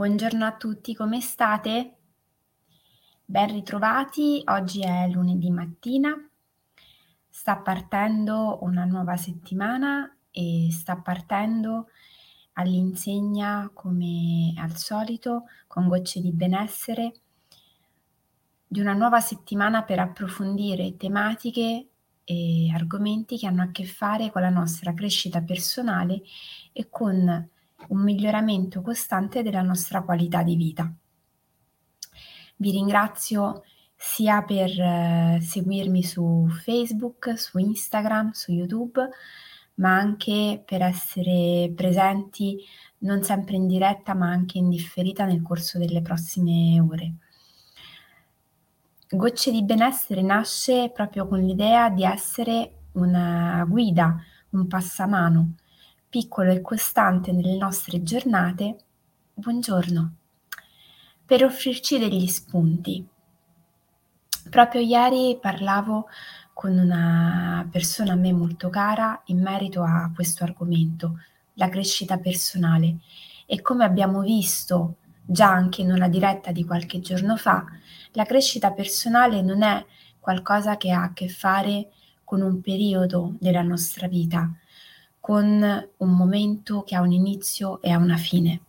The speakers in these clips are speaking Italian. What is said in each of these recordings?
Buongiorno a tutti, come state? Ben ritrovati, oggi è lunedì mattina, sta partendo una nuova settimana e sta partendo all'insegna come al solito con gocce di benessere di una nuova settimana per approfondire tematiche e argomenti che hanno a che fare con la nostra crescita personale e con un miglioramento costante della nostra qualità di vita. Vi ringrazio sia per eh, seguirmi su Facebook, su Instagram, su YouTube, ma anche per essere presenti non sempre in diretta, ma anche in differita nel corso delle prossime ore. Gocce di benessere nasce proprio con l'idea di essere una guida, un passamano piccolo e costante nelle nostre giornate, buongiorno, per offrirci degli spunti. Proprio ieri parlavo con una persona a me molto cara in merito a questo argomento, la crescita personale. E come abbiamo visto già anche in una diretta di qualche giorno fa, la crescita personale non è qualcosa che ha a che fare con un periodo della nostra vita, con un momento che ha un inizio e ha una fine.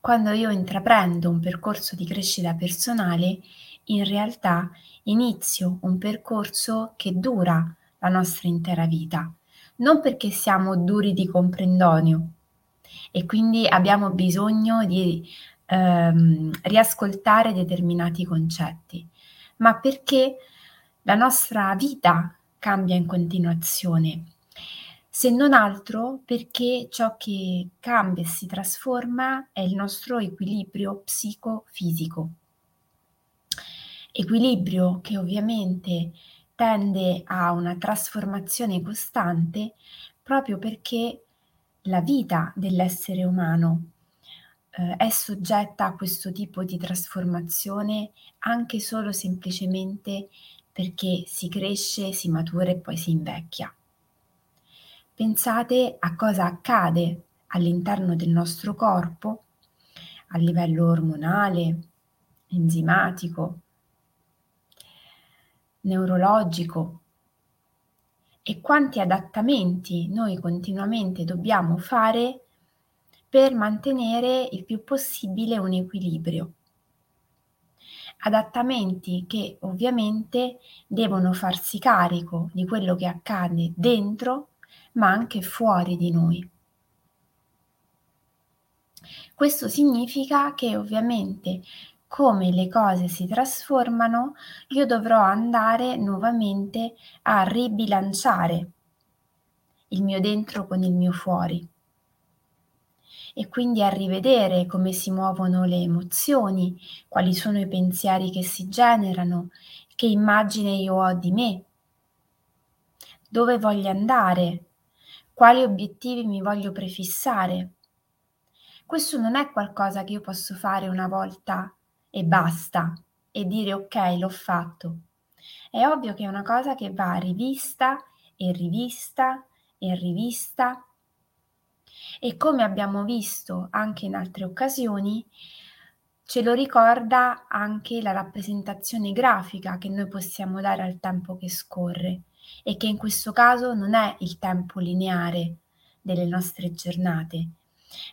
Quando io intraprendo un percorso di crescita personale, in realtà inizio un percorso che dura la nostra intera vita, non perché siamo duri di comprendonio e quindi abbiamo bisogno di ehm, riascoltare determinati concetti, ma perché la nostra vita cambia in continuazione se non altro perché ciò che cambia e si trasforma è il nostro equilibrio psicofisico. Equilibrio che ovviamente tende a una trasformazione costante proprio perché la vita dell'essere umano eh, è soggetta a questo tipo di trasformazione anche solo semplicemente perché si cresce, si matura e poi si invecchia. Pensate a cosa accade all'interno del nostro corpo a livello ormonale, enzimatico, neurologico e quanti adattamenti noi continuamente dobbiamo fare per mantenere il più possibile un equilibrio. Adattamenti che ovviamente devono farsi carico di quello che accade dentro ma anche fuori di noi. Questo significa che ovviamente come le cose si trasformano, io dovrò andare nuovamente a ribilanciare il mio dentro con il mio fuori e quindi a rivedere come si muovono le emozioni, quali sono i pensieri che si generano, che immagine io ho di me, dove voglio andare, quali obiettivi mi voglio prefissare. Questo non è qualcosa che io posso fare una volta e basta e dire ok, l'ho fatto. È ovvio che è una cosa che va rivista e rivista e rivista e come abbiamo visto anche in altre occasioni, ce lo ricorda anche la rappresentazione grafica che noi possiamo dare al tempo che scorre e che in questo caso non è il tempo lineare delle nostre giornate,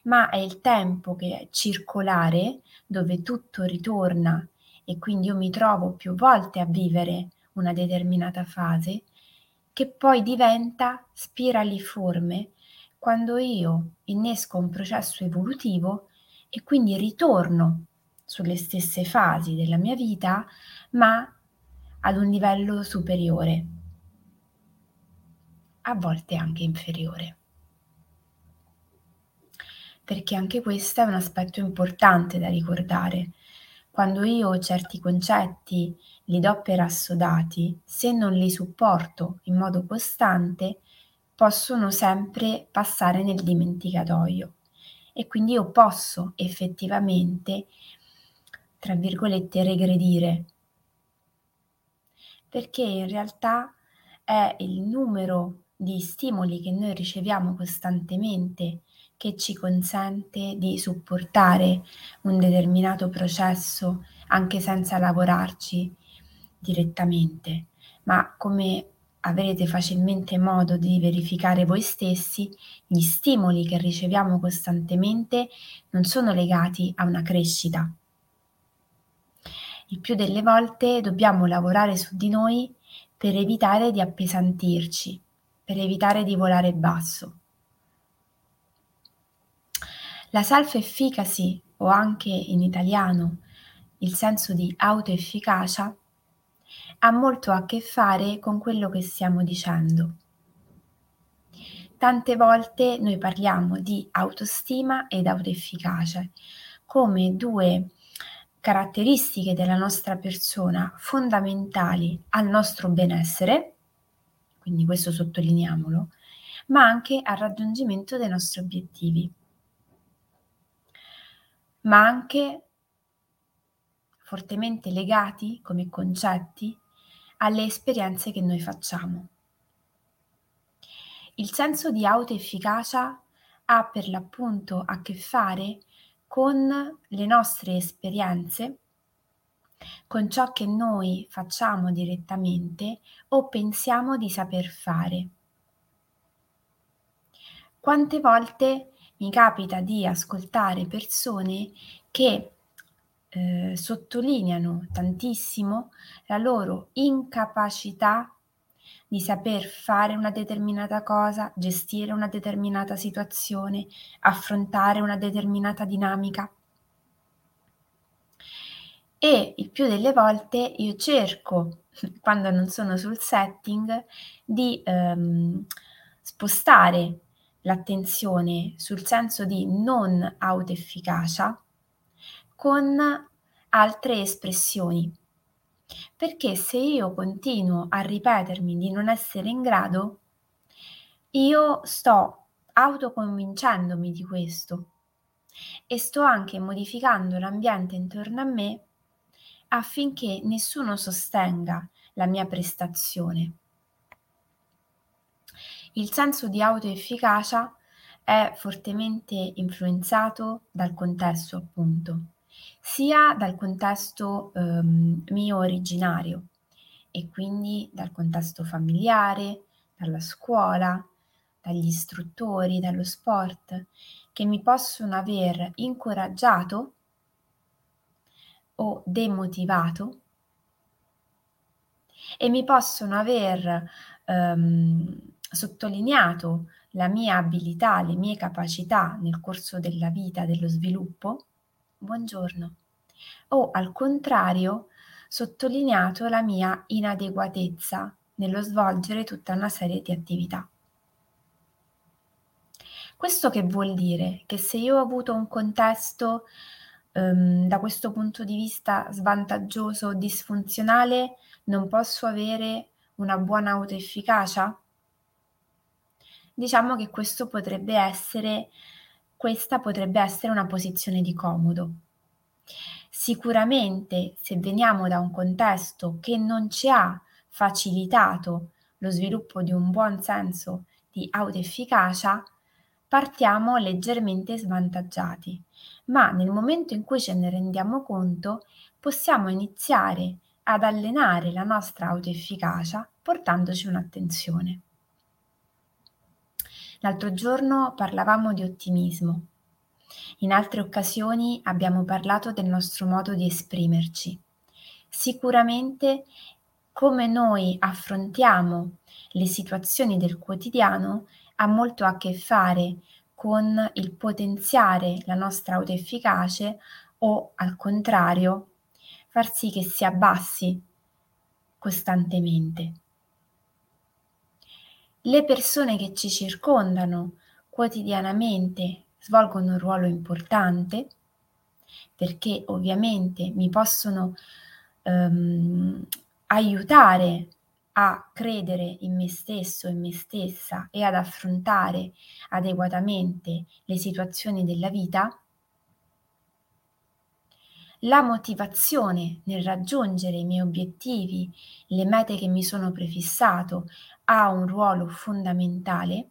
ma è il tempo che è circolare, dove tutto ritorna e quindi io mi trovo più volte a vivere una determinata fase, che poi diventa spiraliforme quando io innesco un processo evolutivo e quindi ritorno sulle stesse fasi della mia vita, ma ad un livello superiore a volte anche inferiore. Perché anche questo è un aspetto importante da ricordare. Quando io certi concetti li do per assodati, se non li supporto in modo costante, possono sempre passare nel dimenticatoio e quindi io posso effettivamente, tra virgolette, regredire, perché in realtà è il numero di stimoli che noi riceviamo costantemente che ci consente di supportare un determinato processo anche senza lavorarci direttamente, ma come avrete facilmente modo di verificare voi stessi, gli stimoli che riceviamo costantemente non sono legati a una crescita. Il più delle volte dobbiamo lavorare su di noi per evitare di appesantirci, per evitare di volare basso. La self-efficacy o anche in italiano il senso di autoefficacia ha molto a che fare con quello che stiamo dicendo. Tante volte noi parliamo di autostima ed autoefficacia come due caratteristiche della nostra persona fondamentali al nostro benessere, quindi questo sottolineiamolo, ma anche al raggiungimento dei nostri obiettivi, ma anche fortemente legati come concetti alle esperienze che noi facciamo. Il senso di autoefficacia ha per l'appunto a che fare con le nostre esperienze, con ciò che noi facciamo direttamente o pensiamo di saper fare. Quante volte mi capita di ascoltare persone che eh, sottolineano tantissimo la loro incapacità di saper fare una determinata cosa, gestire una determinata situazione, affrontare una determinata dinamica. E il più delle volte io cerco, quando non sono sul setting, di ehm, spostare l'attenzione sul senso di non autoefficacia con altre espressioni. Perché se io continuo a ripetermi di non essere in grado, io sto autoconvincendomi di questo e sto anche modificando l'ambiente intorno a me affinché nessuno sostenga la mia prestazione. Il senso di autoefficacia è fortemente influenzato dal contesto, appunto sia dal contesto ehm, mio originario e quindi dal contesto familiare, dalla scuola, dagli istruttori, dallo sport, che mi possono aver incoraggiato o demotivato e mi possono aver ehm, sottolineato la mia abilità, le mie capacità nel corso della vita, dello sviluppo buongiorno, o al contrario sottolineato la mia inadeguatezza nello svolgere tutta una serie di attività. Questo che vuol dire? Che se io ho avuto un contesto um, da questo punto di vista svantaggioso o disfunzionale, non posso avere una buona autoefficacia? Diciamo che questo potrebbe essere questa potrebbe essere una posizione di comodo. Sicuramente se veniamo da un contesto che non ci ha facilitato lo sviluppo di un buon senso di autoefficacia, partiamo leggermente svantaggiati, ma nel momento in cui ce ne rendiamo conto possiamo iniziare ad allenare la nostra autoefficacia portandoci un'attenzione. L'altro giorno parlavamo di ottimismo. In altre occasioni abbiamo parlato del nostro modo di esprimerci. Sicuramente come noi affrontiamo le situazioni del quotidiano ha molto a che fare con il potenziare la nostra autoefficacia o al contrario far sì che si abbassi costantemente. Le persone che ci circondano quotidianamente svolgono un ruolo importante perché ovviamente mi possono ehm, aiutare a credere in me stesso, in me stessa e ad affrontare adeguatamente le situazioni della vita, la motivazione nel raggiungere i miei obiettivi, le mete che mi sono prefissato, ha un ruolo fondamentale.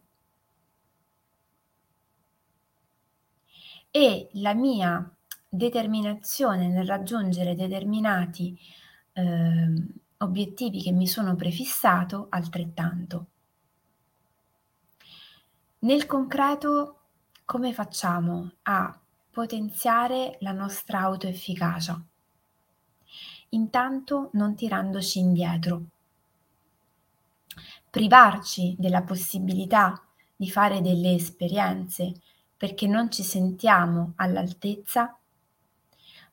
E la mia determinazione nel raggiungere determinati eh, obiettivi che mi sono prefissato altrettanto. Nel concreto, come facciamo a potenziare la nostra autoefficacia? Intanto non tirandoci indietro. Privarci della possibilità di fare delle esperienze perché non ci sentiamo all'altezza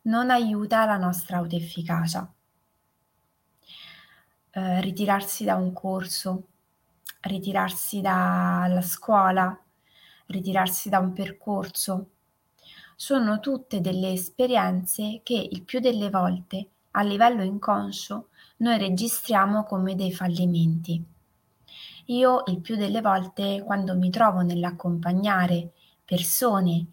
non aiuta la nostra autoefficacia. Eh, ritirarsi da un corso, ritirarsi dalla scuola, ritirarsi da un percorso, sono tutte delle esperienze che il più delle volte a livello inconscio noi registriamo come dei fallimenti. Io il più delle volte quando mi trovo nell'accompagnare persone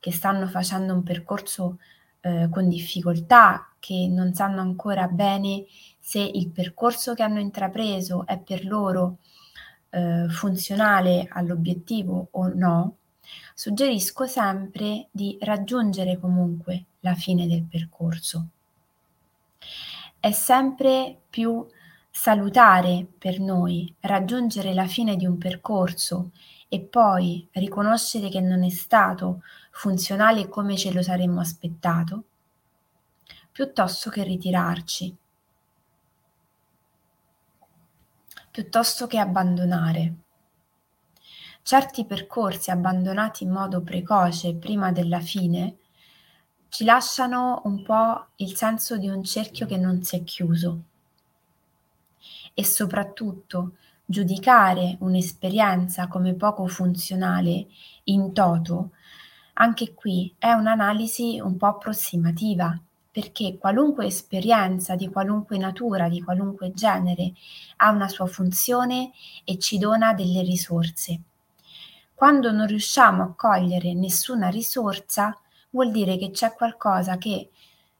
che stanno facendo un percorso eh, con difficoltà, che non sanno ancora bene se il percorso che hanno intrapreso è per loro eh, funzionale all'obiettivo o no, suggerisco sempre di raggiungere comunque la fine del percorso. È sempre più salutare per noi raggiungere la fine di un percorso e poi riconoscere che non è stato funzionale come ce lo saremmo aspettato, piuttosto che ritirarci, piuttosto che abbandonare. Certi percorsi abbandonati in modo precoce prima della fine ci lasciano un po' il senso di un cerchio che non si è chiuso e soprattutto giudicare un'esperienza come poco funzionale in toto, anche qui è un'analisi un po' approssimativa, perché qualunque esperienza di qualunque natura, di qualunque genere, ha una sua funzione e ci dona delle risorse. Quando non riusciamo a cogliere nessuna risorsa, vuol dire che c'è qualcosa che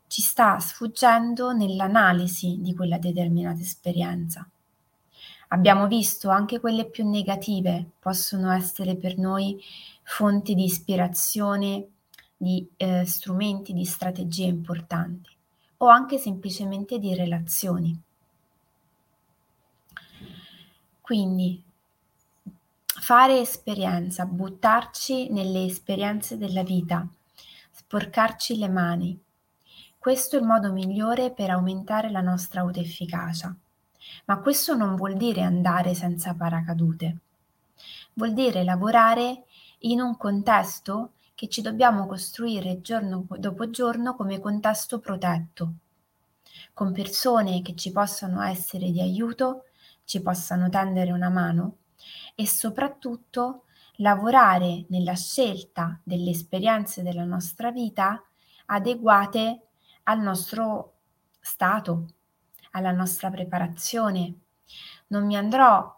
ci sta sfuggendo nell'analisi di quella determinata esperienza. Abbiamo visto anche quelle più negative possono essere per noi fonti di ispirazione, di eh, strumenti, di strategie importanti o anche semplicemente di relazioni. Quindi fare esperienza, buttarci nelle esperienze della vita, sporcarci le mani, questo è il modo migliore per aumentare la nostra autoefficacia. Ma questo non vuol dire andare senza paracadute. Vuol dire lavorare in un contesto che ci dobbiamo costruire giorno dopo giorno come contesto protetto, con persone che ci possano essere di aiuto, ci possano tendere una mano e soprattutto lavorare nella scelta delle esperienze della nostra vita adeguate al nostro stato, alla nostra preparazione. Non mi andrò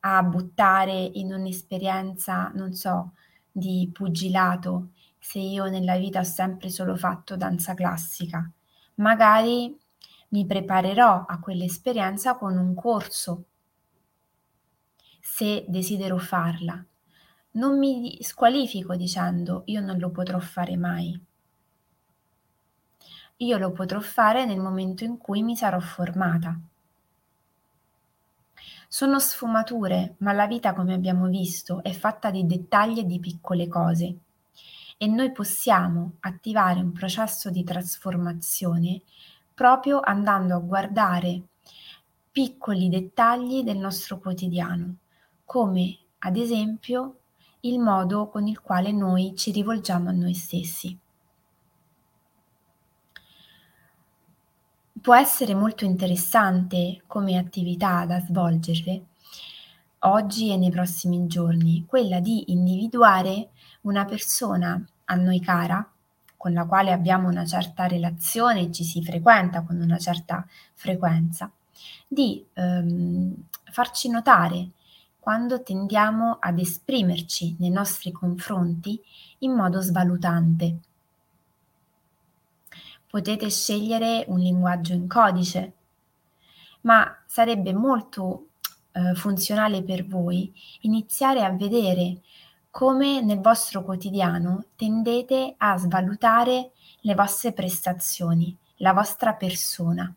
a buttare in un'esperienza, non so, di pugilato se io nella vita ho sempre solo fatto danza classica. Magari mi preparerò a quell'esperienza con un corso, se desidero farla. Non mi squalifico dicendo io non lo potrò fare mai io lo potrò fare nel momento in cui mi sarò formata. Sono sfumature, ma la vita, come abbiamo visto, è fatta di dettagli e di piccole cose e noi possiamo attivare un processo di trasformazione proprio andando a guardare piccoli dettagli del nostro quotidiano, come ad esempio il modo con il quale noi ci rivolgiamo a noi stessi. Può essere molto interessante come attività da svolgere oggi e nei prossimi giorni, quella di individuare una persona a noi cara, con la quale abbiamo una certa relazione ci si frequenta con una certa frequenza, di ehm, farci notare quando tendiamo ad esprimerci nei nostri confronti in modo svalutante potete scegliere un linguaggio in codice, ma sarebbe molto eh, funzionale per voi iniziare a vedere come nel vostro quotidiano tendete a svalutare le vostre prestazioni, la vostra persona.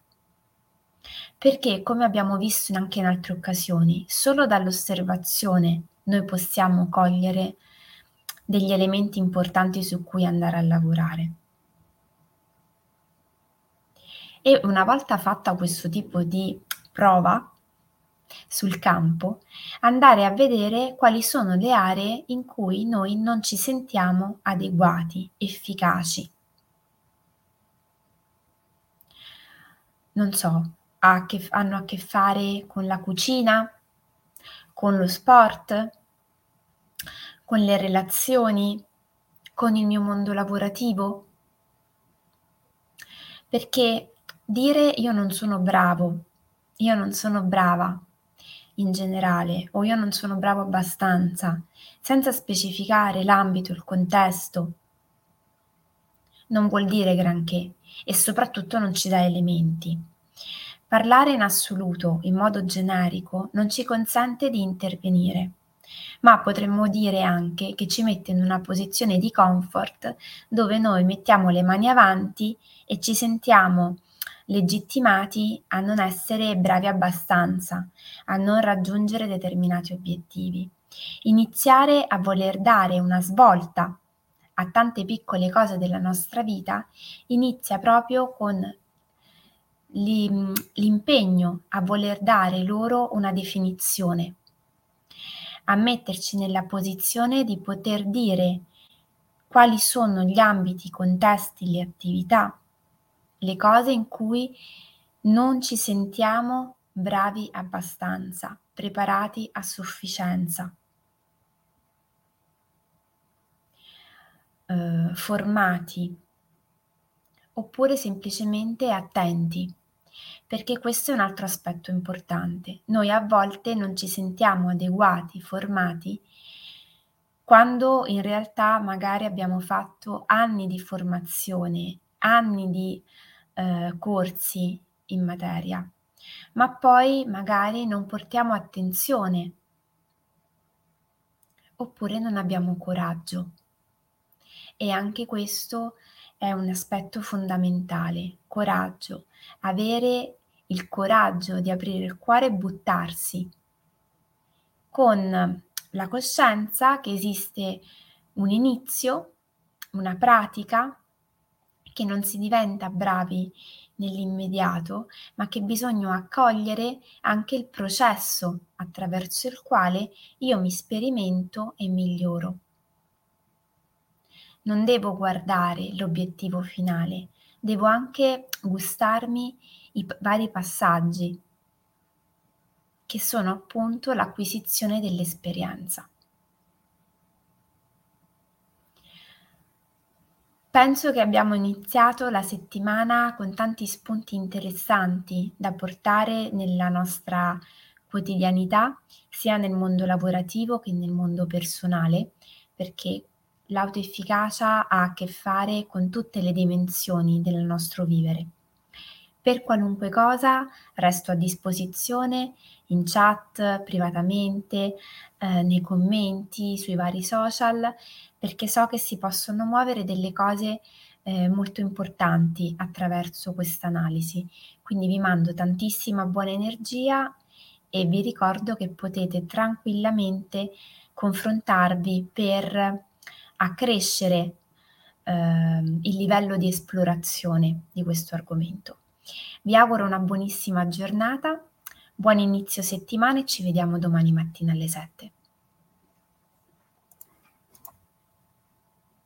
Perché, come abbiamo visto anche in altre occasioni, solo dall'osservazione noi possiamo cogliere degli elementi importanti su cui andare a lavorare. E una volta fatta questo tipo di prova sul campo, andare a vedere quali sono le aree in cui noi non ci sentiamo adeguati, efficaci. Non so, ha che, hanno a che fare con la cucina, con lo sport, con le relazioni, con il mio mondo lavorativo. Perché dire io non sono bravo, io non sono brava in generale o io non sono bravo abbastanza, senza specificare l'ambito, il contesto, non vuol dire granché e soprattutto non ci dà elementi. Parlare in assoluto, in modo generico, non ci consente di intervenire, ma potremmo dire anche che ci mette in una posizione di comfort dove noi mettiamo le mani avanti e ci sentiamo legittimati a non essere bravi abbastanza, a non raggiungere determinati obiettivi. Iniziare a voler dare una svolta a tante piccole cose della nostra vita inizia proprio con l'impegno a voler dare loro una definizione, a metterci nella posizione di poter dire quali sono gli ambiti, i contesti, le attività le cose in cui non ci sentiamo bravi abbastanza, preparati a sufficienza, eh, formati oppure semplicemente attenti, perché questo è un altro aspetto importante. Noi a volte non ci sentiamo adeguati, formati, quando in realtà magari abbiamo fatto anni di formazione, anni di eh, corsi in materia, ma poi magari non portiamo attenzione. Oppure non abbiamo coraggio. E anche questo è un aspetto fondamentale, coraggio, avere il coraggio di aprire il cuore e buttarsi con la coscienza che esiste un inizio, una pratica che non si diventa bravi nell'immediato, ma che bisogna accogliere anche il processo attraverso il quale io mi sperimento e miglioro. Non devo guardare l'obiettivo finale, devo anche gustarmi i vari passaggi che sono appunto l'acquisizione dell'esperienza. Penso che abbiamo iniziato la settimana con tanti spunti interessanti da portare nella nostra quotidianità, sia nel mondo lavorativo che nel mondo personale, perché l'autoefficacia ha a che fare con tutte le dimensioni del nostro vivere. Per qualunque cosa resto a disposizione in chat, privatamente, eh, nei commenti, sui vari social perché so che si possono muovere delle cose eh, molto importanti attraverso questa analisi. Quindi vi mando tantissima buona energia e vi ricordo che potete tranquillamente confrontarvi per accrescere eh, il livello di esplorazione di questo argomento. Vi auguro una buonissima giornata, buon inizio settimana e ci vediamo domani mattina alle 7.